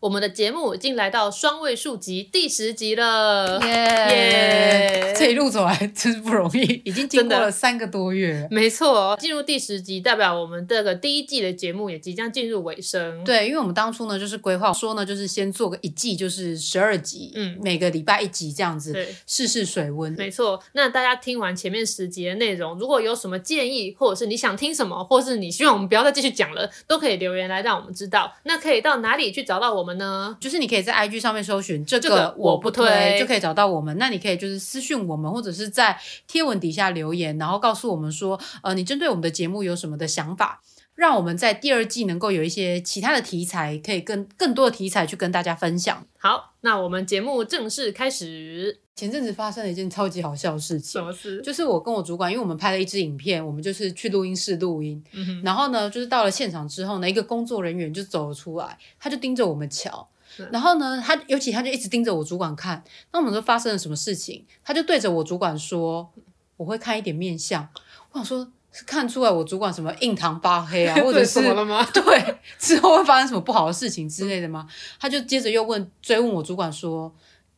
我们的节目已经来到双位数集第十集了，耶！这一路走来真是不容易，已经经过了三个多月。没错，进入第十集，代表我们这个第一季的节目也即将进入尾声。对，因为我们当初呢，就是规划说呢，就是先做个一季，就是十二集，嗯，每个礼拜一集这样子，对，试试水温。没错，那大家听完前面十集的内容，如果有什么建议，或者是你想听什么，或是你希望我们不要再继续讲了，都可以留言来让我们知道。那可以。到哪里去找到我们呢？就是你可以在 IG 上面搜寻这个我不推，就可以找到我们。那你可以就是私讯我们，或者是在贴文底下留言，然后告诉我们说，呃，你针对我们的节目有什么的想法，让我们在第二季能够有一些其他的题材，可以更更多的题材去跟大家分享。好，那我们节目正式开始。前阵子发生了一件超级好笑的事情，什么事？就是我跟我主管，因为我们拍了一支影片，我们就是去录音室录音，然后呢，就是到了现场之后呢，一个工作人员就走了出来，他就盯着我们瞧，嗯、然后呢，他尤其他就一直盯着我主管看，那我们说发生了什么事情，他就对着我主管说：“我会看一点面相。”我想说，是看出来我主管什么印堂发黑啊，或者是什么了吗？对，之后会发生什么不好的事情之类的吗？他就接着又问追问我主管说：“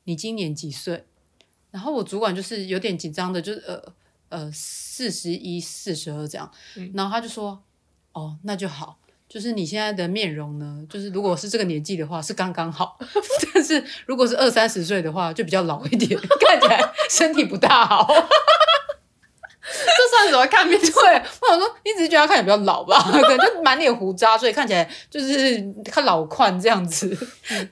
你今年几岁？”然后我主管就是有点紧张的，就是呃呃四十一、四十二这样，嗯、然后他就说：“哦，那就好，就是你现在的面容呢，就是如果是这个年纪的话是刚刚好，但是如果是二三十岁的话就比较老一点，看起来身体不大好。”这算什么看病？对，我想说，一直觉得他看起来比较老吧，可能就满脸胡渣，所以看起来就是看老獾这样子。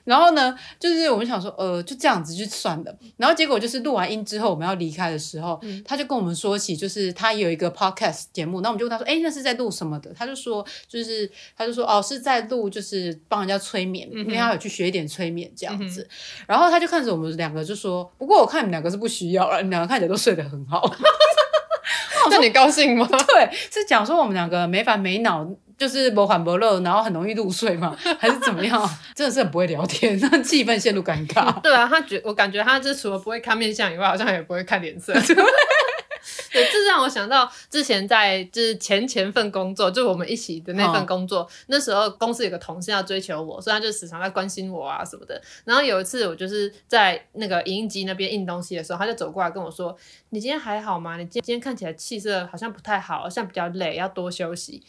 然后呢，就是我们想说，呃，就这样子就算了。然后结果就是录完音之后，我们要离开的时候，嗯、他就跟我们说起，就是他有一个 podcast 节目。那我们就问他说，哎，那是在录什么的？他就说，就是他就说，哦，是在录，就是帮人家催眠，嗯、因为他有去学一点催眠这样子。嗯、然后他就看着我们两个就说，不过我看你们两个是不需要了，你们两个看起来都睡得很好。那你高兴吗？对，是讲说我们两个没烦没恼，就是不欢不乐，然后很容易入睡嘛？还是怎么样？真的是很不会聊天，让气氛陷入尴尬。对啊，他觉我感觉他这除了不会看面相以外，好像也不会看脸色。对，这让我想到之前在就是前前份工作，就我们一起的那份工作，哦、那时候公司有个同事要追求我，所以他就时常在关心我啊什么的。然后有一次我就是在那个影印机那边印东西的时候，他就走过来跟我说：“你今天还好吗？你今今天看起来气色好像不太好，好像比较累，要多休息。”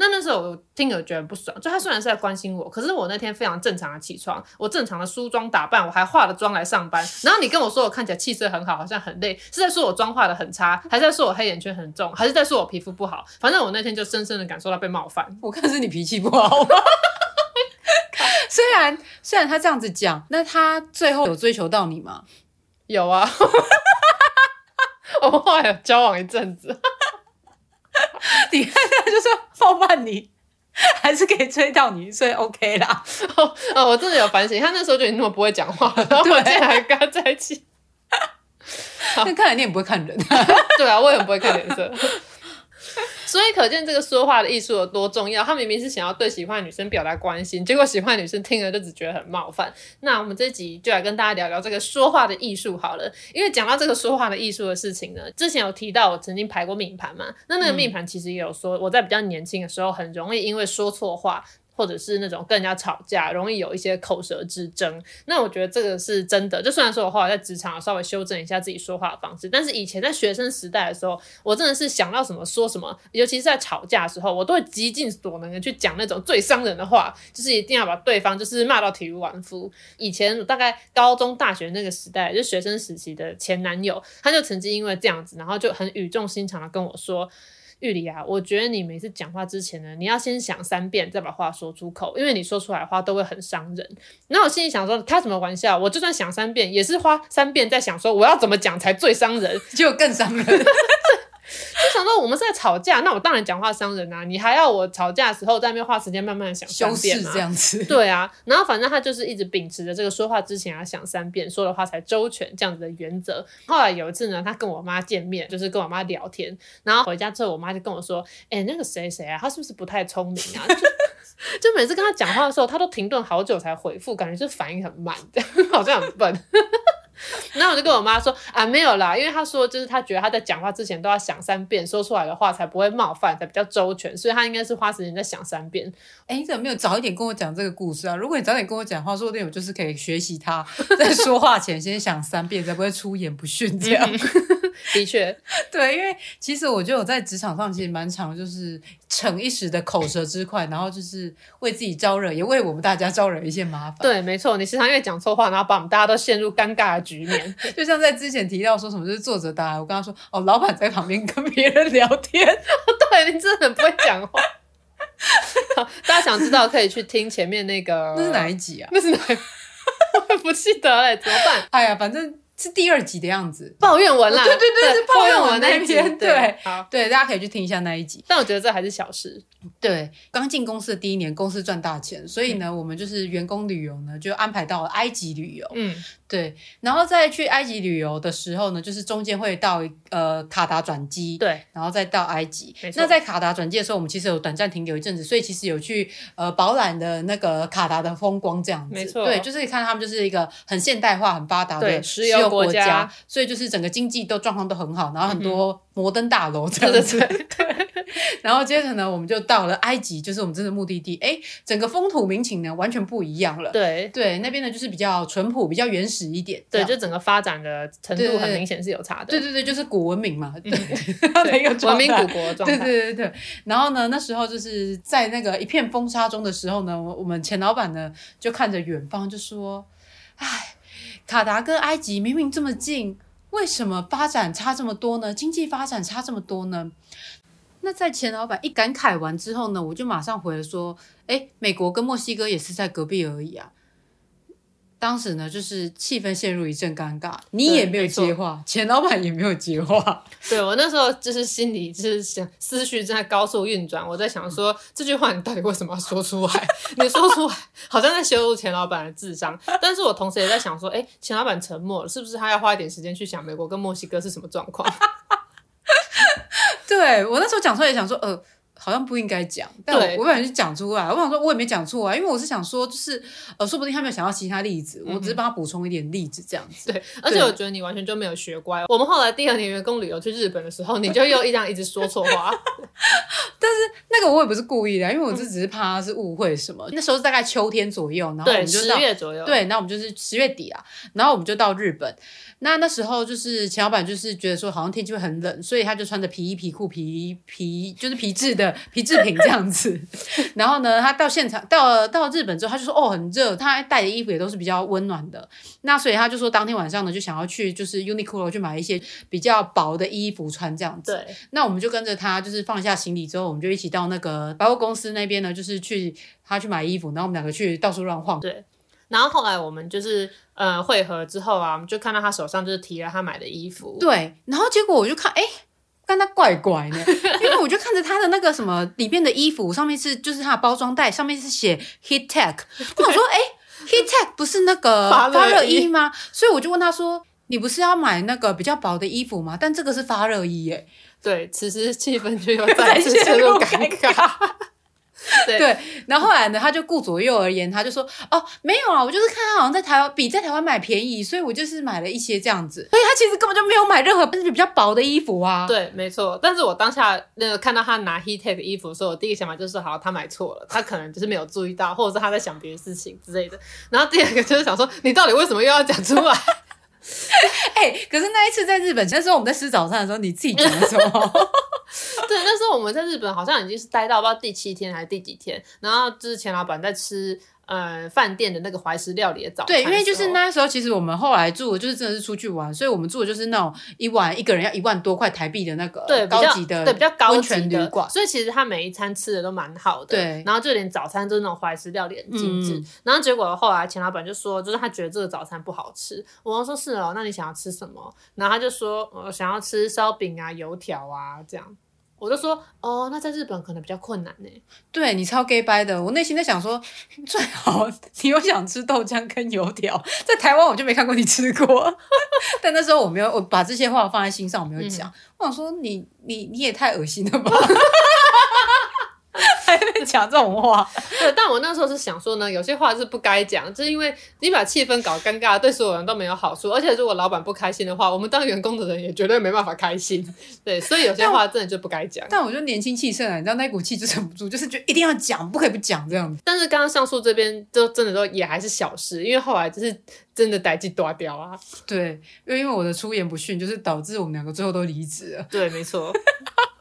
那那时候我听了觉得不爽，就他虽然是在关心我，可是我那天非常正常的起床，我正常的梳妆打扮，我还化了妆来上班。然后你跟我说我看起来气色很好，好像很累，是在说我妆化的很差，还是在说我黑眼圈很重，还是在说我皮肤不好？反正我那天就深深的感受到被冒犯。我看是你脾气不好。虽然虽然他这样子讲，那他最后有追求到你吗？有啊，我们后来有交往一阵子。你看，他就说冒犯你，还是可以追到你，所以 OK 啦。哦，哦，我真的有反省，他那时候就已经那么不会讲话，然后我竟然还跟他在一起。那看来你也不会看人。对啊，我也很不会看脸色。所以可见这个说话的艺术有多重要。他明明是想要对喜欢的女生表达关心，结果喜欢的女生听了就只觉得很冒犯。那我们这集就来跟大家聊聊这个说话的艺术好了。因为讲到这个说话的艺术的事情呢，之前有提到我曾经排过命盘嘛，那那个命盘其实也有说我在比较年轻的时候很容易因为说错话。或者是那种跟人家吵架，容易有一些口舌之争。那我觉得这个是真的。就虽然说我后来在职场稍微修正一下自己说话的方式，但是以前在学生时代的时候，我真的是想到什么说什么，尤其是在吵架的时候，我都会极尽所能的去讲那种最伤人的话，就是一定要把对方就是骂到体无完肤。以前大概高中、大学那个时代，就学生时期的前男友，他就曾经因为这样子，然后就很语重心长的跟我说。玉里啊，我觉得你每次讲话之前呢，你要先想三遍再把话说出口，因为你说出来的话都会很伤人。那我心里想说，开什么玩笑？我就算想三遍，也是花三遍在想说我要怎么讲才最伤人，结果更伤人。就想到我们是在吵架，那我当然讲话伤人啊！你还要我吵架的时候在那边花时间慢慢想三遍这样子？对啊，然后反正他就是一直秉持着这个说话之前要想三遍，说的话才周全这样子的原则。后来有一次呢，他跟我妈见面，就是跟我妈聊天，然后回家之后，我妈就跟我说：“哎、欸，那个谁谁啊，他是不是不太聪明啊？” 就每次跟他讲话的时候，他都停顿好久才回复，感觉就反应很慢，这样 好像很笨。然后我就跟我妈说啊，没有啦，因为她说就是她觉得她在讲话之前都要想三遍，说出来的话才不会冒犯，才比较周全，所以她应该是花时间在想三遍。哎，你怎么没有早一点跟我讲这个故事啊？如果你早点跟我讲话，说不定我就是可以学习她 在说话前先想三遍，才不会出言不逊这样。的确，对，因为其实我觉得我在职场上其实蛮常就是逞一时的口舌之快，然后就是为自己招惹，也为我们大家招惹一些麻烦。对，没错，你时常因为讲错话，然后把我们大家都陷入尴尬的局面。就像在之前提到说什么就是作者答案，我跟他说哦，老板在旁边跟别人聊天，对，你真的很不会讲话。好，大家想知道可以去听前面那个，那是哪一集啊？那是哪一？我也不记得了，怎么办？哎呀，反正。是第二集的样子，抱怨文啦，对对对，是抱怨文那一篇，对，好，对，大家可以去听一下那一集。但我觉得这还是小事。对，刚进公司的第一年，公司赚大钱，所以呢，我们就是员工旅游呢，就安排到了埃及旅游。嗯，对，然后再去埃及旅游的时候呢，就是中间会到呃卡达转机，对，然后再到埃及。那在卡达转机的时候，我们其实有短暂停留一阵子，所以其实有去呃饱览的那个卡达的风光这样子。没错，对，就是看他们就是一个很现代化、很发达的石油国家。所以就是整个经济都状况都很好，然后很多摩登大楼这样子。对，然后接着呢，我们就到了埃及，就是我们真的目的地。哎，整个风土民情呢完全不一样了。对对，那边呢就是比较淳朴、比较原始一点。对，就整个发展的程度很明显是有差的。对对对，就是古文明嘛，对，文明古国的状态。对对对对。然后呢，那时候就是在那个一片风沙中的时候呢，我们钱老板呢就看着远方就说：“哎。”卡达跟埃及明明这么近，为什么发展差这么多呢？经济发展差这么多呢？那在钱老板一感慨完之后呢，我就马上回了说：“诶，美国跟墨西哥也是在隔壁而已啊。”当时呢，就是气氛陷入一阵尴尬，你也没有接话，钱老板也没有接话。对，我那时候就是心里就是想，思绪正在高速运转，我在想说、嗯、这句话你到底为什么要说出来？你说出来好像在羞辱钱老板的智商，但是我同时也在想说，哎，钱老板沉默了，是不是他要花一点时间去想美国跟墨西哥是什么状况？对，我那时候讲出来也想说，呃。好像不应该讲，但我我不想去讲出来。我想说，我也没讲错啊，因为我是想说，就是呃，说不定他没有想到其他例子，嗯、我只是帮他补充一点例子这样子。对，而且我觉得你完全就没有学乖。我们后来第二年员工旅游去日本的时候，你就又一样一直说错话。但是那个我也不是故意的，因为我这只是怕他是误会什么。嗯、那时候是大概秋天左右，然后我们就到十月左右，对，那我们就是十月底啊，然后我们就到日本。那那时候就是钱老板就是觉得说好像天气会很冷，所以他就穿着皮衣皮裤皮皮就是皮质的 皮制品这样子。然后呢，他到现场到了到日本之后，他就说哦很热，他带的衣服也都是比较温暖的。那所以他就说当天晚上呢就想要去就是 Uniqlo 去买一些比较薄的衣服穿这样子。对。那我们就跟着他就是放下行李之后，我们就一起到那个百货公司那边呢，就是去他去买衣服，然后我们两个去到处乱晃。对。然后后来我们就是呃会合之后啊，我们就看到他手上就是提了他买的衣服。对，然后结果我就看，哎，看他怪怪的，因为我就看着他的那个什么里面的衣服上面是就是他的包装袋上面是写 Heattech，我想说，哎，Heattech 不是那个 发热衣吗？所以我就问他说，你不是要买那个比较薄的衣服吗？但这个是发热衣耶。对，此时气氛就又再次陷入尴尬。对，对，然后后来呢，他就顾左右而言，他就说：“哦，没有啊，我就是看他好像在台湾比在台湾买便宜，所以我就是买了一些这样子。所以他其实根本就没有买任何比较薄的衣服啊。”对，没错。但是我当下那个看到他拿 Heattech 的衣服的时候，我第一个想法就是：好，他买错了，他可能就是没有注意到，或者是他在想别的事情之类的。然后第二个就是想说：你到底为什么又要讲出来？哎、可是那一次在日本，那时候我们在吃早餐的时候，你自己讲的什么？对，那时候我们在日本好像已经是待到不知道第七天还是第几天，然后就是钱老板在吃。呃，饭店的那个怀石料理的早餐的，对，因为就是那时候，其实我们后来住的就是真的是出去玩，所以我们住的就是那种一晚一个人要一万多块台币的那个对高级的对比较高级的旅馆，所以其实他每一餐吃的都蛮好的，对，然后就连早餐都是那种怀石料理很精致，嗯、然后结果后来钱老板就说，就是他觉得这个早餐不好吃，我说是哦，那你想要吃什么？然后他就说，我想要吃烧饼啊、油条啊这样。我就说哦，那在日本可能比较困难呢。对，你超 gay 掰的，我内心在想说，最好你又想吃豆浆跟油条，在台湾我就没看过你吃过。但那时候我没有，我把这些话放在心上，我没有讲。嗯、我想说你，你你你也太恶心了吧。这种话，对，但我那时候是想说呢，有些话是不该讲，就是因为你把气氛搞尴尬，对所有人都没有好处。而且如果老板不开心的话，我们当员工的人也绝对没办法开心。对，所以有些话真的就不该讲。但我就年轻气盛啊，你知道那股气就忍不住，就是觉得一定要讲，不可以不讲这样子。但是刚刚上述这边就真的都也还是小事，因为后来就是真的代志大条啊。对，因为因为我的出言不逊，就是导致我们两个最后都离职了。对，没错。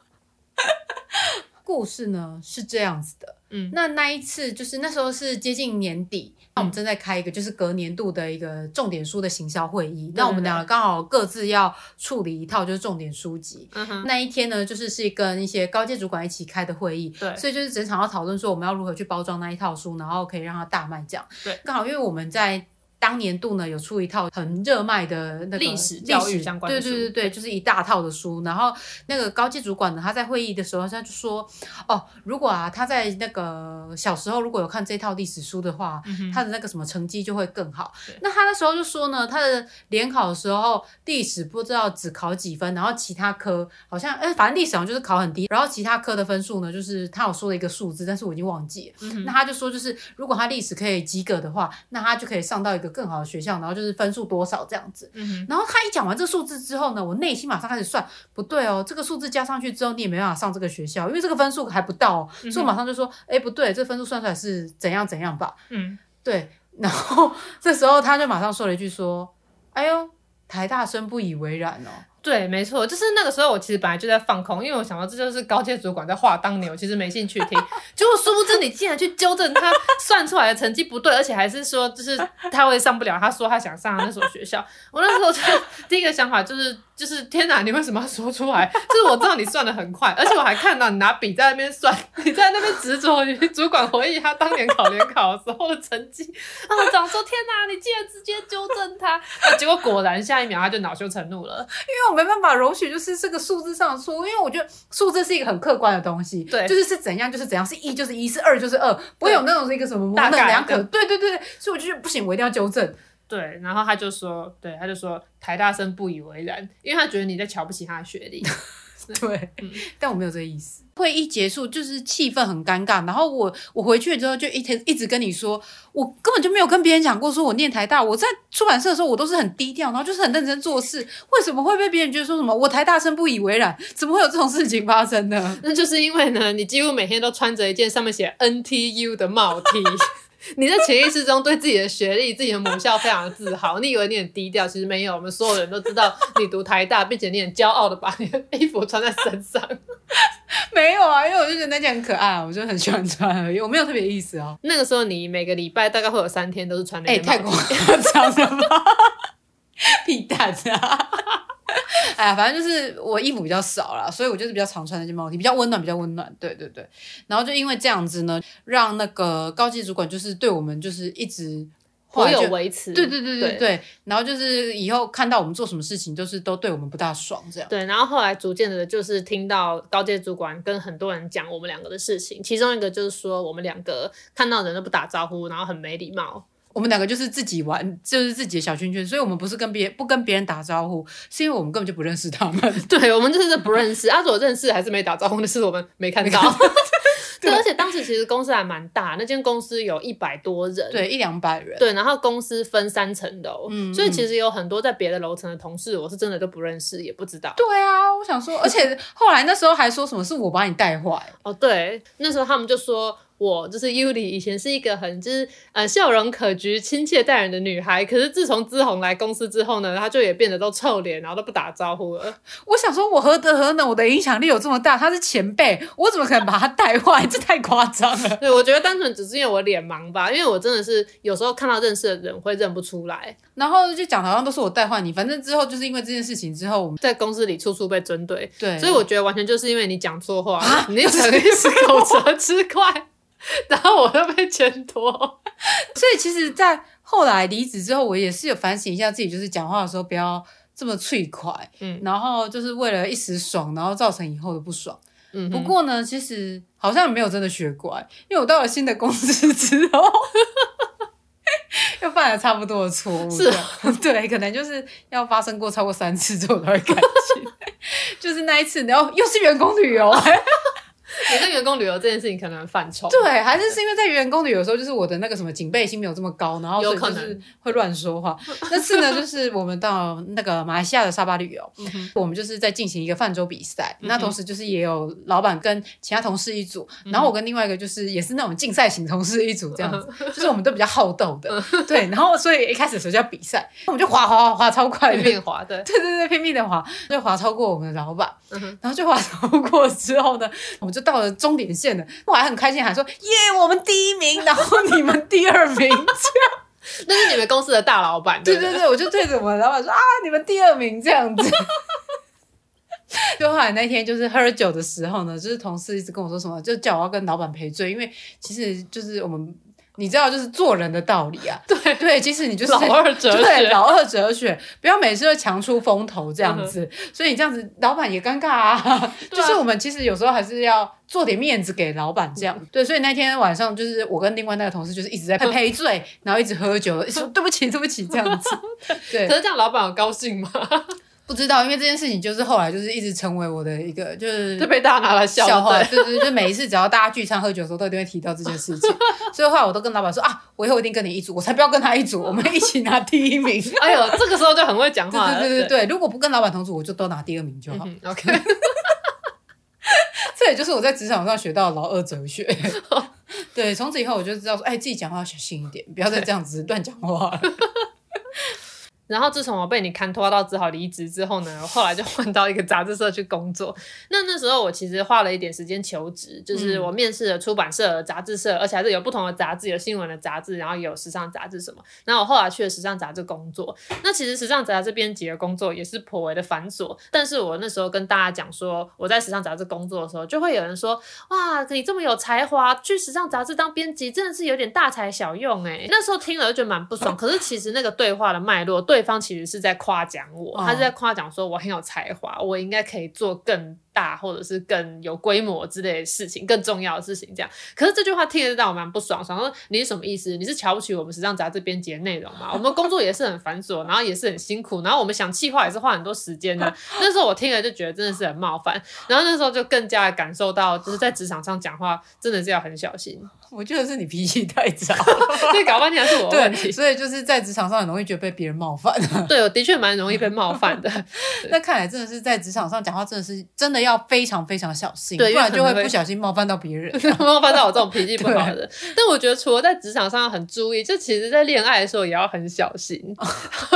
故事呢是这样子的，嗯，那那一次就是那时候是接近年底，那、嗯、我们正在开一个就是隔年度的一个重点书的行销会议，那、嗯、我们两个刚好各自要处理一套就是重点书籍，嗯，那一天呢就是是跟一些高阶主管一起开的会议，对，所以就是整场要讨论说我们要如何去包装那一套书，然后可以让它大卖这样，对，刚好因为我们在。当年度呢，有出一套很热卖的那个历史教育相关的书，对对对对，就是一大套的书。然后那个高级主管呢，他在会议的时候，他就说：“哦，如果啊，他在那个小时候如果有看这套历史书的话，嗯、他的那个什么成绩就会更好。”那他那时候就说呢，他的联考的时候，历史不知道只考几分，然后其他科好像哎，反正历史好像就是考很低，然后其他科的分数呢，就是他有说了一个数字，但是我已经忘记了。嗯、那他就说，就是如果他历史可以及格的话，那他就可以上到一个。更好的学校，然后就是分数多少这样子。嗯、然后他一讲完这数字之后呢，我内心马上开始算，不对哦，这个数字加上去之后，你也没办法上这个学校，因为这个分数还不到，哦嗯，所以我马上就说，哎，不对，这分数算出来是怎样怎样吧。嗯，对。然后 这时候他就马上说了一句说，哎呦，台大生不以为然哦。对，没错，就是那个时候，我其实本来就在放空，因为我想到这就是高阶主管在话当年，我其实没兴趣听。结果殊不知你竟然去纠正他算出来的成绩不对，而且还是说就是他会上不了，他说他想上那所学校。我那时候就第一个想法就是。就是天哪，你为什么要说出来？就是我知道你算得很快，而且我还看到你拿笔在那边算，你在那边执着于主管回忆他当年考联考的时候的成绩啊，长说天哪，你竟然直接纠正他，结果果然下一秒他就恼羞成怒了，因为我没办法容许就是这个数字上的错误，因为我觉得数字是一个很客观的东西，对，就是是怎样就是怎样，是一就是一，是二就是二，不会有那种是一个什么模棱两可，对对对对，所以我就觉得不行，我一定要纠正。对，然后他就说，对，他就说台大生不以为然，因为他觉得你在瞧不起他的学历。对、嗯，但我没有这个意思。会议结束就是气氛很尴尬，然后我我回去之后就一天一直跟你说，我根本就没有跟别人讲过说我念台大，我在出版社的时候我都是很低调，然后就是很认真做事，为什么会被别人觉得说什么我台大生不以为然？怎么会有这种事情发生呢？那就是因为呢，你几乎每天都穿着一件上面写 NTU 的帽 T。你在潜意识中对自己的学历、自己的母校非常的自豪，你以为你很低调，其实没有。我们所有人都知道你读台大，并且你很骄傲的把你 的衣服穿在身上。没有啊，因为我就觉得那件很可爱，我就很喜欢穿而已，我没有特别意思哦。那个时候你每个礼拜大概会有三天都是穿那件，哎、欸，太夸张了吧？屁蛋啊！哎呀，反正就是我衣服比较少啦，所以我就是比较常穿那件毛衣比较温暖，比较温暖。对对对，然后就因为这样子呢，让那个高级主管就是对我们就是一直颇有维持。对对对对对，对，然后就是以后看到我们做什么事情，就是都对我们不大爽这样。对，然后后来逐渐的，就是听到高阶主管跟很多人讲我们两个的事情，其中一个就是说我们两个看到人都不打招呼，然后很没礼貌。我们两个就是自己玩，就是自己的小圈圈，所以我们不是跟别人不跟别人打招呼，是因为我们根本就不认识他们。对，我们就是不认识。阿左认识还是没打招呼那是我们没看到。对，而且当时其实公司还蛮大，那间公司有一百多人，对，一两百人。对，然后公司分三层楼，嗯，所以其实有很多在别的楼层的同事，我是真的都不认识，也不知道。对啊，我想说，而且后来那时候还说什么是我把你带坏。哦，对，那时候他们就说。我就是 Yuli，以前是一个很就是呃笑容可掬、亲切待人的女孩。可是自从志宏来公司之后呢，她就也变得都臭脸，然后都不打招呼了。我想说，我何德何能？我的影响力有这么大？她是前辈，我怎么可能把她带坏？这太夸张了。对，我觉得单纯只是因为我脸盲吧，因为我真的是有时候看到认识的人会认不出来，然后就讲好像都是我带坏你。反正之后就是因为这件事情之后，我们在公司里处处被针对。对，所以我觉得完全就是因为你讲错话，啊、你那时候是口舌之快。然后我又被牵拖，所以其实，在后来离职之后，我也是有反省一下自己，就是讲话的时候不要这么脆快，嗯，然后就是为了一时爽，然后造成以后的不爽。嗯，不过呢，其实好像没有真的学乖，因为我到了新的公司之后，又犯了差不多的错误。是啊，对，可能就是要发生过超过三次之后才会改进。就是那一次，然后又是员工旅游。你跟员工旅游这件事情可能犯错，对，还是是因为在员工旅游的时候，就是我的那个什么警备心没有这么高，然后所以就是会乱说话。那次呢，就是我们到那个马来西亚的沙巴旅游，嗯、我们就是在进行一个泛舟比赛、嗯，那同时就是也有老板跟其他同事一组，嗯、然后我跟另外一个就是也是那种竞赛型同事一组这样子，嗯、就是我们都比较好斗的、嗯，对，然后所以一开始的时候就要比赛，我们就滑滑滑滑超快，拼命滑，对，对对对，拼命的滑，就滑超过我们的老板、嗯，然后就滑超过之后呢，我们就到了终点线了，我还很开心，喊说耶，我们第一名，然后你们第二名，这样，那是你们公司的大老板，对对对，我就对着我们老板说啊，你们第二名这样子。就后来那天就是喝酒的时候呢，就是同事一直跟我说什么，就叫我要跟老板赔罪，因为其实就是我们。你知道，就是做人的道理啊。对对，其实你就是老二哲学，对老二哲学，不要每次都强出风头这样子。嗯、所以你这样子，老板也尴尬啊，啊。就是我们其实有时候还是要做点面子给老板这样。对，所以那天晚上就是我跟另外那个同事就是一直在赔罪，然后一直喝酒，说对不起对不起这样子。对，可是这样老板有高兴吗？不知道，因为这件事情就是后来就是一直成为我的一个就是就被大家拿来笑话，对对，就每一次只要大家聚餐喝酒的时候，都一定会提到这件事情。所以后来我都跟老板说啊，我以后一定跟你一组，我才不要跟他一组，我们一起拿第一名。哎呦，这个时候就很会讲话。对对对对，对，如果不跟老板同组，我就都拿第二名就好。嗯、OK，这也就是我在职场上学到的老二哲学。对，从此以后我就知道说，哎，自己讲话要小心一点，不要再这样子乱讲话了。然后自从我被你看拖到只好离职之后呢，后来就换到一个杂志社去工作。那那时候我其实花了一点时间求职，就是我面试了出版社、杂志社，而且还是有不同的杂志，有新闻的杂志，然后也有时尚杂志什么。然后我后来去了时尚杂志工作。那其实时尚杂志编辑的工作也是颇为的繁琐，但是我那时候跟大家讲说我在时尚杂志工作的时候，就会有人说哇，你这么有才华，去时尚杂志当编辑真的是有点大材小用哎。那时候听了就觉得蛮不爽，可是其实那个对话的脉络对。对方其实是在夸奖我，他是在夸奖说我很有才华，我应该可以做更大或者是更有规模之类的事情，更重要的事情这样。可是这句话听得让我蛮不爽，想说你是什么意思？你是瞧不起我们时尚杂志编辑的内容吗？我们工作也是很繁琐，然后也是很辛苦，然后我们想气划也是花很多时间的。那时候我听了就觉得真的是很冒犯，然后那时候就更加的感受到，就是在职场上讲话真的是要很小心。我觉得是你脾气太差，所以搞半天还是我的问题。所以就是在职场上很容易觉得被别人冒犯。对，我的确蛮容易被冒犯的。那看来真的是在职场上讲话，真的是真的要非常非常小心，对，不然就会不小心冒犯到别人，冒犯到我这种脾气不好的人。但我觉得除了在职场上很注意，就其实在恋爱的时候也要很小心。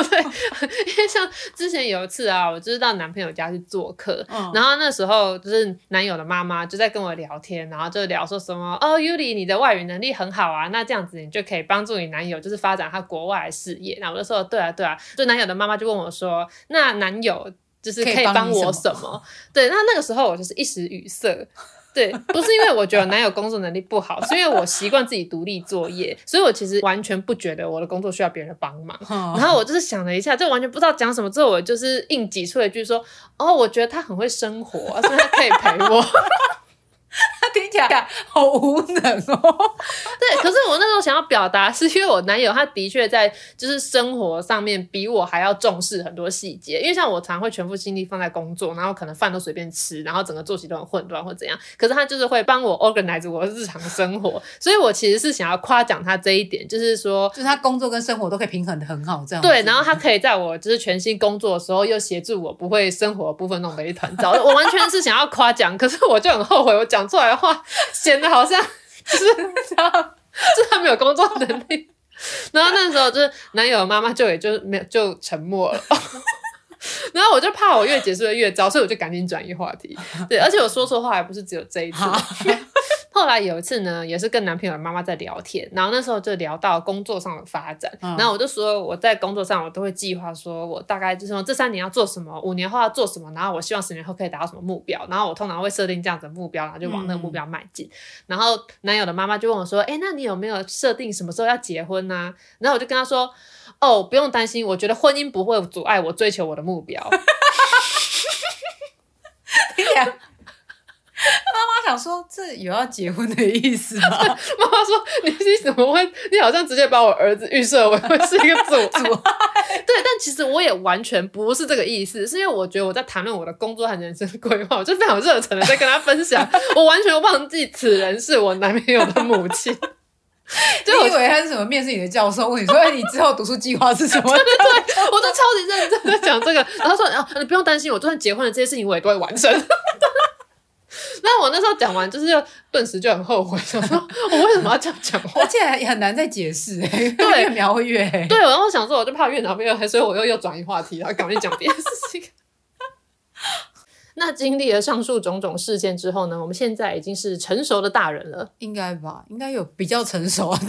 对，因为像之前有一次啊，我就是到男朋友家去做客，嗯、然后那时候就是男友的妈妈就在跟我聊天，然后就聊说什么哦，Yuli 你的。外语能力很好啊，那这样子你就可以帮助你男友，就是发展他国外的事业。那我就说，对啊，对啊。就男友的妈妈就问我说，那男友就是可以帮我什么？对，那那个时候我就是一时语塞。对，不是因为我觉得男友工作能力不好，是因为我习惯自己独立作业，所以我其实完全不觉得我的工作需要别人的帮忙。然后我就是想了一下，就完全不知道讲什么，之后我就是硬挤出了一句说，哦，我觉得他很会生活，所以他可以陪我。他 听起来好无能哦。对，可是我那时候想要表达，是因为我男友他的确在就是生活上面比我还要重视很多细节。因为像我常会全部心力放在工作，然后可能饭都随便吃，然后整个作息都很混乱或怎样。可是他就是会帮我 organize 我的日常生活，所以我其实是想要夸奖他这一点，就是说，就是他工作跟生活都可以平衡的很好，这样。对，然后他可以在我就是全心工作的时候，又协助我不会生活的部分弄得一团糟。我完全是想要夸奖，可是我就很后悔，我。讲出来的话显得好像就是这样，就他没有工作能力。然后那时候就是男友的妈妈就也就没有就沉默了。然后我就怕我越解释的越糟，所以我就赶紧转移话题。对，而且我说错话还不是只有这一次。后来有一次呢，也是跟男朋友的妈妈在聊天，然后那时候就聊到工作上的发展，嗯、然后我就说我在工作上我都会计划说，我大概就是说这三年要做什么，五年后要做什么，然后我希望十年后可以达到什么目标，然后我通常会设定这样子的目标，然后就往那个目标迈进。嗯、然后男友的妈妈就问我说，哎，那你有没有设定什么时候要结婚呢、啊？然后我就跟他说，哦，不用担心，我觉得婚姻不会阻碍我追求我的目标。想说，这有要结婚的意思吗？妈妈说，你你怎么会？你好像直接把我儿子预设为会是一个阻碍。对，但其实我也完全不是这个意思，是因为我觉得我在谈论我的工作和人生规划，我就非常热忱的在跟他分享，我完全忘记此人是我男朋友的母亲。就我以为他是什么面试你的教授，问你说：“哎，你之后读书计划是什么？”对对对，我都超级认真的讲这个。然后说：“啊，你不用担心，我就算结婚了，这些事情我也都会完成。” 那我那时候讲完，就是又顿时就很后悔，想说我为什么要这样讲话？而且也很难再解释，哎，对，越描会越黑。对，然后想说，我就怕越描越黑，所以我又又转移话题，然后赶紧讲别的事情。那经历了上述种种事件之后呢，我们现在已经是成熟的大人了，应该吧？应该有比较成熟啊。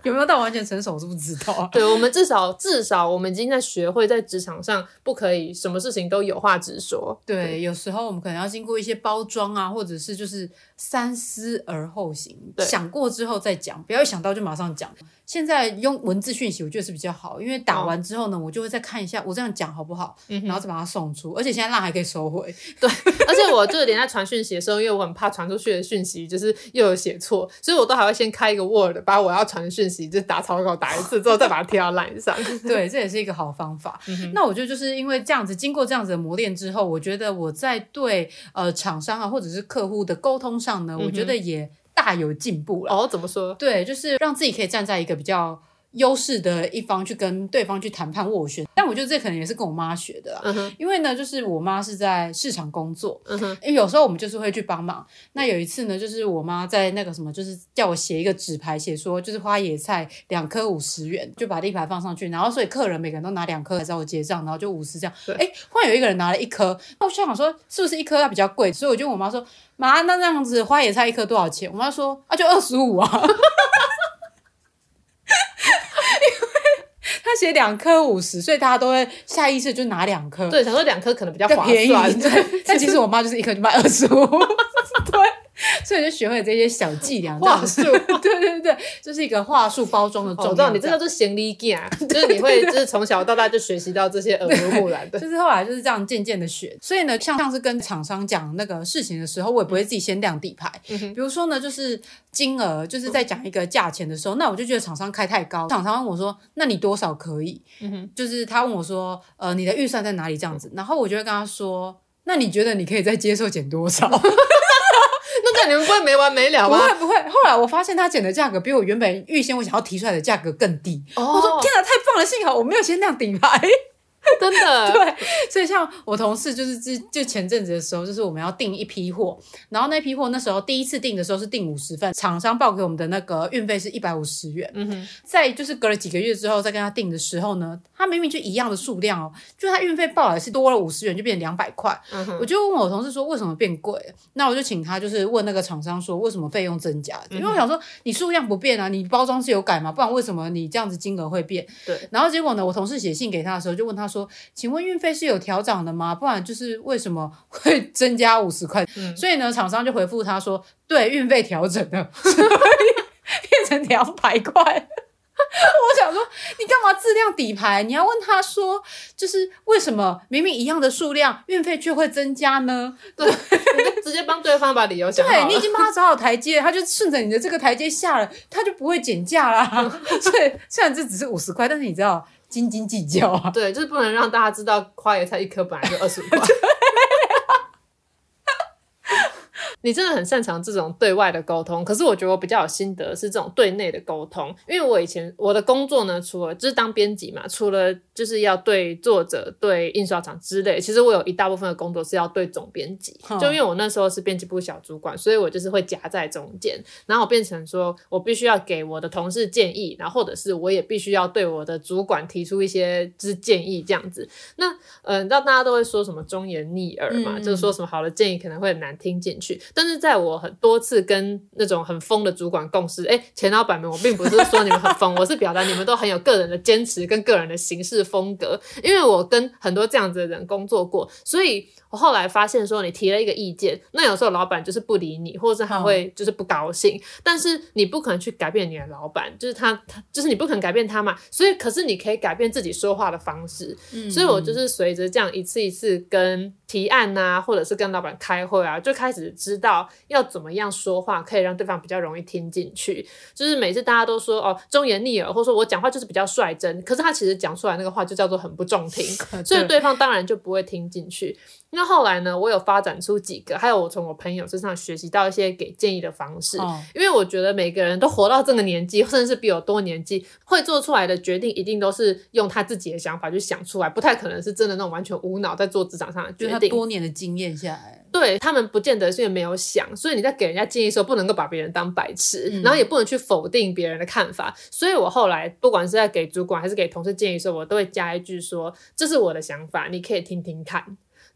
有没有到完全成熟，我是不知道啊。对，我们至少至少我们已经在学会在职场上不可以什么事情都有话直说。对，对有时候我们可能要经过一些包装啊，或者是就是三思而后行，对想过之后再讲，不要一想到就马上讲。现在用文字讯息，我觉得是比较好，因为打完之后呢，哦、我就会再看一下我这样讲好不好，嗯、然后再把它送出。而且现在那还可以收回。对，而且我就是连在传讯息的时候，因为我很怕传出去的讯息就是又有写错，所以我都还会先开一个 Word，把我要传的讯息就打草稿打一次之后，再把它贴到 Line 上。对，这也是一个好方法。嗯、那我觉得就是因为这样子，经过这样子的磨练之后，我觉得我在对呃厂商啊或者是客户的沟通上呢，我觉得也。大有进步了。哦，怎么说？对，就是让自己可以站在一个比较优势的一方去跟对方去谈判斡旋。但我觉得这可能也是跟我妈学的，嗯哼。因为呢，就是我妈是在市场工作。因为有时候我们就是会去帮忙。那有一次呢，就是我妈在那个什么，就是叫我写一个纸牌，写说就是花野菜两颗五十元，就把立牌放上去。然后所以客人每个人都拿两颗来找我结账，然后就五十这样。哎，忽然有一个人拿了一颗，那我就想说是不是一颗它比较贵？所以我就问我妈说。妈，那这样子花野菜一颗多少钱？我妈说啊，就二十五啊。因为他写两颗五十，所以大家都会下意识就拿两颗。对，想说两颗可能比较划算。对，但其实我妈就是一颗就卖二十五。对。所以就学会了这些小伎俩，话术，对对对，就是一个话术包装的重要。我知道你这个是行李架，就是你会 就是从小到大就学习到这些耳濡目染的。就是后来就是这样渐渐的学。所以呢，像像是跟厂商讲那个事情的时候，我也不会自己先亮底牌。嗯、比如说呢，就是金额，就是在讲一个价钱的时候，那我就觉得厂商开太高。厂商问我说：“那你多少可以？”就是他问我说：“呃，你的预算在哪里？”这样子，然后我就会跟他说：“那你觉得你可以再接受减多少？” 那你们不会没完没了吗？不会不会。后来我发现他减的价格比我原本预先我想要提出来的价格更低。哦，我说天哪，太棒了！幸好我没有先亮顶牌。真的 对，所以像我同事就是之就前阵子的时候，就是我们要订一批货，然后那批货那时候第一次订的时候是订五十份，厂商报给我们的那个运费是一百五十元。嗯哼，在就是隔了几个月之后再跟他订的时候呢，他明明就一样的数量哦，就他运费报来是多了五十元，就变成两百块。嗯哼，我就问我同事说为什么变贵？那我就请他就是问那个厂商说为什么费用增加？因为我想说你数量不变啊，你包装是有改嘛，不然为什么你这样子金额会变？对，然后结果呢，我同事写信给他的时候就问他说，请问运费是有调涨的吗？不然就是为什么会 增加五十块？嗯、所以呢，厂商就回复他说，对，运费调整了，所以变成两百块。我想说，你干嘛质量底牌？你要问他说，就是为什么明明一样的数量，运费却会增加呢？对，你就直接帮对方把理由讲。对，你已经帮他找好台阶，他就顺着你的这个台阶下了，他就不会减价啦。所以虽然这只是五十块，但是你知道。斤斤计较啊！对，就是不能让大家知道花椰菜一颗本来就二十五块。你真的很擅长这种对外的沟通，可是我觉得我比较有心得是这种对内的沟通，因为我以前我的工作呢，除了就是当编辑嘛，除了就是要对作者、对印刷厂之类，其实我有一大部分的工作是要对总编辑，嗯、就因为我那时候是编辑部小主管，所以我就是会夹在中间，然后我变成说我必须要给我的同事建议，然后或者是我也必须要对我的主管提出一些就是建议这样子。那嗯、呃，你知道大家都会说什么忠言逆耳嘛，嗯、就是说什么好的建议可能会很难听进去。但是在我很多次跟那种很疯的主管共事，哎，前老板们，我并不是说你们很疯，我是表达你们都很有个人的坚持跟个人的行事风格，因为我跟很多这样子的人工作过，所以。我后来发现说，你提了一个意见，那有时候老板就是不理你，或者是他会就是不高兴，嗯、但是你不可能去改变你的老板，就是他他就是你不可能改变他嘛，所以可是你可以改变自己说话的方式，嗯、所以我就是随着这样一次一次跟提案呐、啊，或者是跟老板开会啊，就开始知道要怎么样说话可以让对方比较容易听进去。就是每次大家都说哦忠言逆耳，或者说我讲话就是比较率真，可是他其实讲出来那个话就叫做很不中听，所以对方当然就不会听进去。那后来呢，我有发展出几个，还有我从我朋友身上学习到一些给建议的方式。哦、因为我觉得每个人都活到这个年纪，甚至是比我多年纪，会做出来的决定一定都是用他自己的想法去想出来，不太可能是真的那种完全无脑在做职场上的决定。就是他多年的经验下来，对他们不见得是因为没有想，所以你在给人家建议的时候，不能够把别人当白痴，嗯、然后也不能去否定别人的看法。所以我后来不管是在给主管还是给同事建议的时候，我都会加一句说：“这是我的想法，你可以听听看。”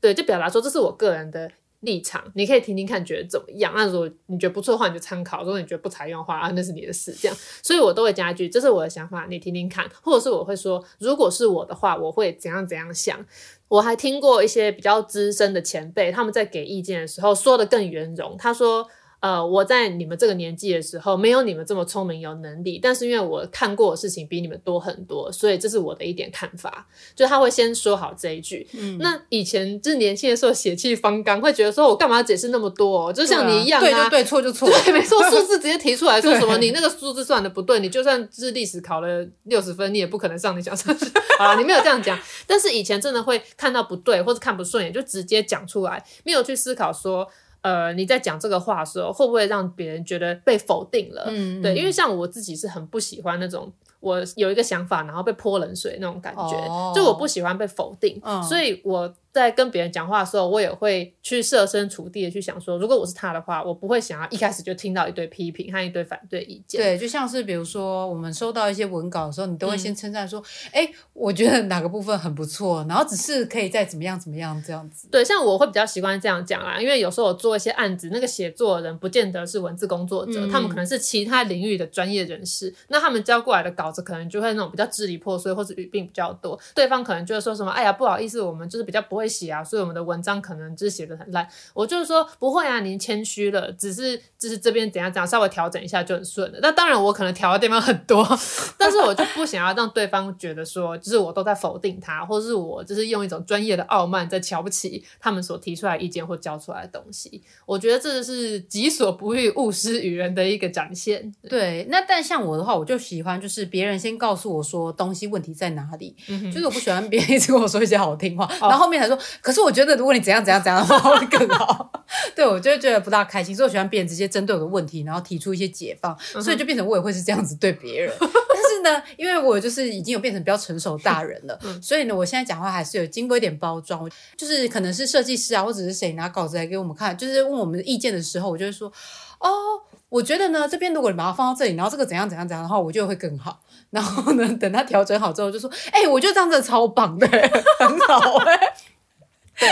对，就表达说这是我个人的立场，你可以听听看，觉得怎么样？那如果你觉得不错的话，你就参考；如果你觉得不采用的话，啊，那是你的事。这样，所以我都会加一句：“这是我的想法，你听听看。”或者是我会说：“如果是我的话，我会怎样怎样想。”我还听过一些比较资深的前辈，他们在给意见的时候说的更圆融。他说。呃，我在你们这个年纪的时候，没有你们这么聪明有能力，但是因为我看过的事情比你们多很多，所以这是我的一点看法。就他会先说好这一句。嗯，那以前就是年轻的时候血气方刚，会觉得说我干嘛要解释那么多？哦就像你一样啊，对就对，错就错，对，没错，数字直接提出来说什么，你那个数字算的不对，你就算是历史考了六十分，你也不可能上你想上去。好了，你没有这样讲，但是以前真的会看到不对或者看不顺眼，就直接讲出来，没有去思考说。呃，你在讲这个话的时候，会不会让别人觉得被否定了？嗯，对，因为像我自己是很不喜欢那种我有一个想法，然后被泼冷水那种感觉，哦、就我不喜欢被否定，嗯、所以我。在跟别人讲话的时候，我也会去设身处地的去想说，如果我是他的话，我不会想要一开始就听到一堆批评和一堆反对意见。对，就像是比如说我们收到一些文稿的时候，你都会先称赞说，哎、嗯，我觉得哪个部分很不错，然后只是可以再怎么样怎么样这样子。对，像我会比较习惯这样讲啦，因为有时候我做一些案子，那个写作的人不见得是文字工作者，嗯、他们可能是其他领域的专业人士，那他们交过来的稿子可能就会那种比较支离破碎，或者语病比较多，对方可能就会说什么，哎呀，不好意思，我们就是比较不会写啊，所以我们的。文章可能就是写的很烂，我就是说不会啊，您谦虚了，只是就是这边怎样怎样，稍微调整一下就很顺了。那当然我可能调的地方很多，但是我就不想要让对方觉得说，就是我都在否定他，或是我就是用一种专业的傲慢在瞧不起他们所提出来意见或教出来的东西。我觉得这是己所不欲，勿施于人的一个展现。对，那但像我的话，我就喜欢就是别人先告诉我说东西问题在哪里，嗯、就是我不喜欢别人一直跟我说一些好听话，哦、然后后面才说，可是我觉得。如果你怎样怎样怎样的话 会更好，对，我就会觉得不大开心，所以我喜欢别人直接针对我的问题，然后提出一些解放，所以就变成我也会是这样子对别人。但是呢，因为我就是已经有变成比较成熟大人了，所以呢，我现在讲话还是有经过一点包装，就是可能是设计师啊，或者是谁拿稿子来给我们看，就是问我们的意见的时候，我就会说，哦，我觉得呢，这边如果你把它放到这里，然后这个怎样怎样怎样的话，我就会更好。然后呢，等他调整好之后，就说，哎、欸，我觉得这样子超棒的，很好哎、欸。对，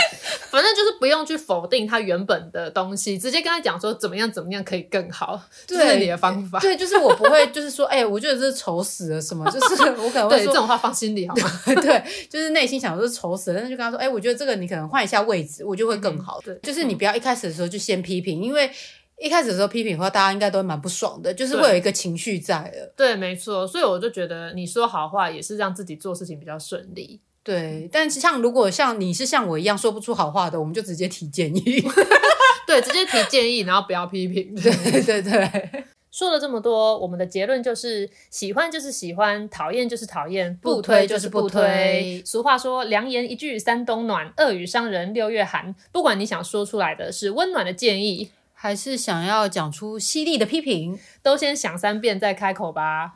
反正就是不用去否定他原本的东西，直接跟他讲说怎么样怎么样可以更好，对这是你的方法。对，就是我不会就是说，哎、欸，我觉得这是丑死了什么，就是 我可能会说这种话放心里好吗？对，就是内心想说是丑死了，但是就跟他说，哎、欸，我觉得这个你可能换一下位置，我就会更好。对，就是你不要一开始的时候就先批评，因为一开始的时候批评的话，大家应该都蛮不爽的，就是会有一个情绪在的。对，没错，所以我就觉得你说好话也是让自己做事情比较顺利。对，但是像如果像你是像我一样说不出好话的，我们就直接提建议。对，直接提建议，然后不要批评。对对对，说了这么多，我们的结论就是：喜欢就是喜欢，讨厌就是讨厌，不推就是不推。不推俗话说：良言一句三冬暖，恶语伤人六月寒。不管你想说出来的是温暖的建议，还是想要讲出犀利的批评，都先想三遍再开口吧。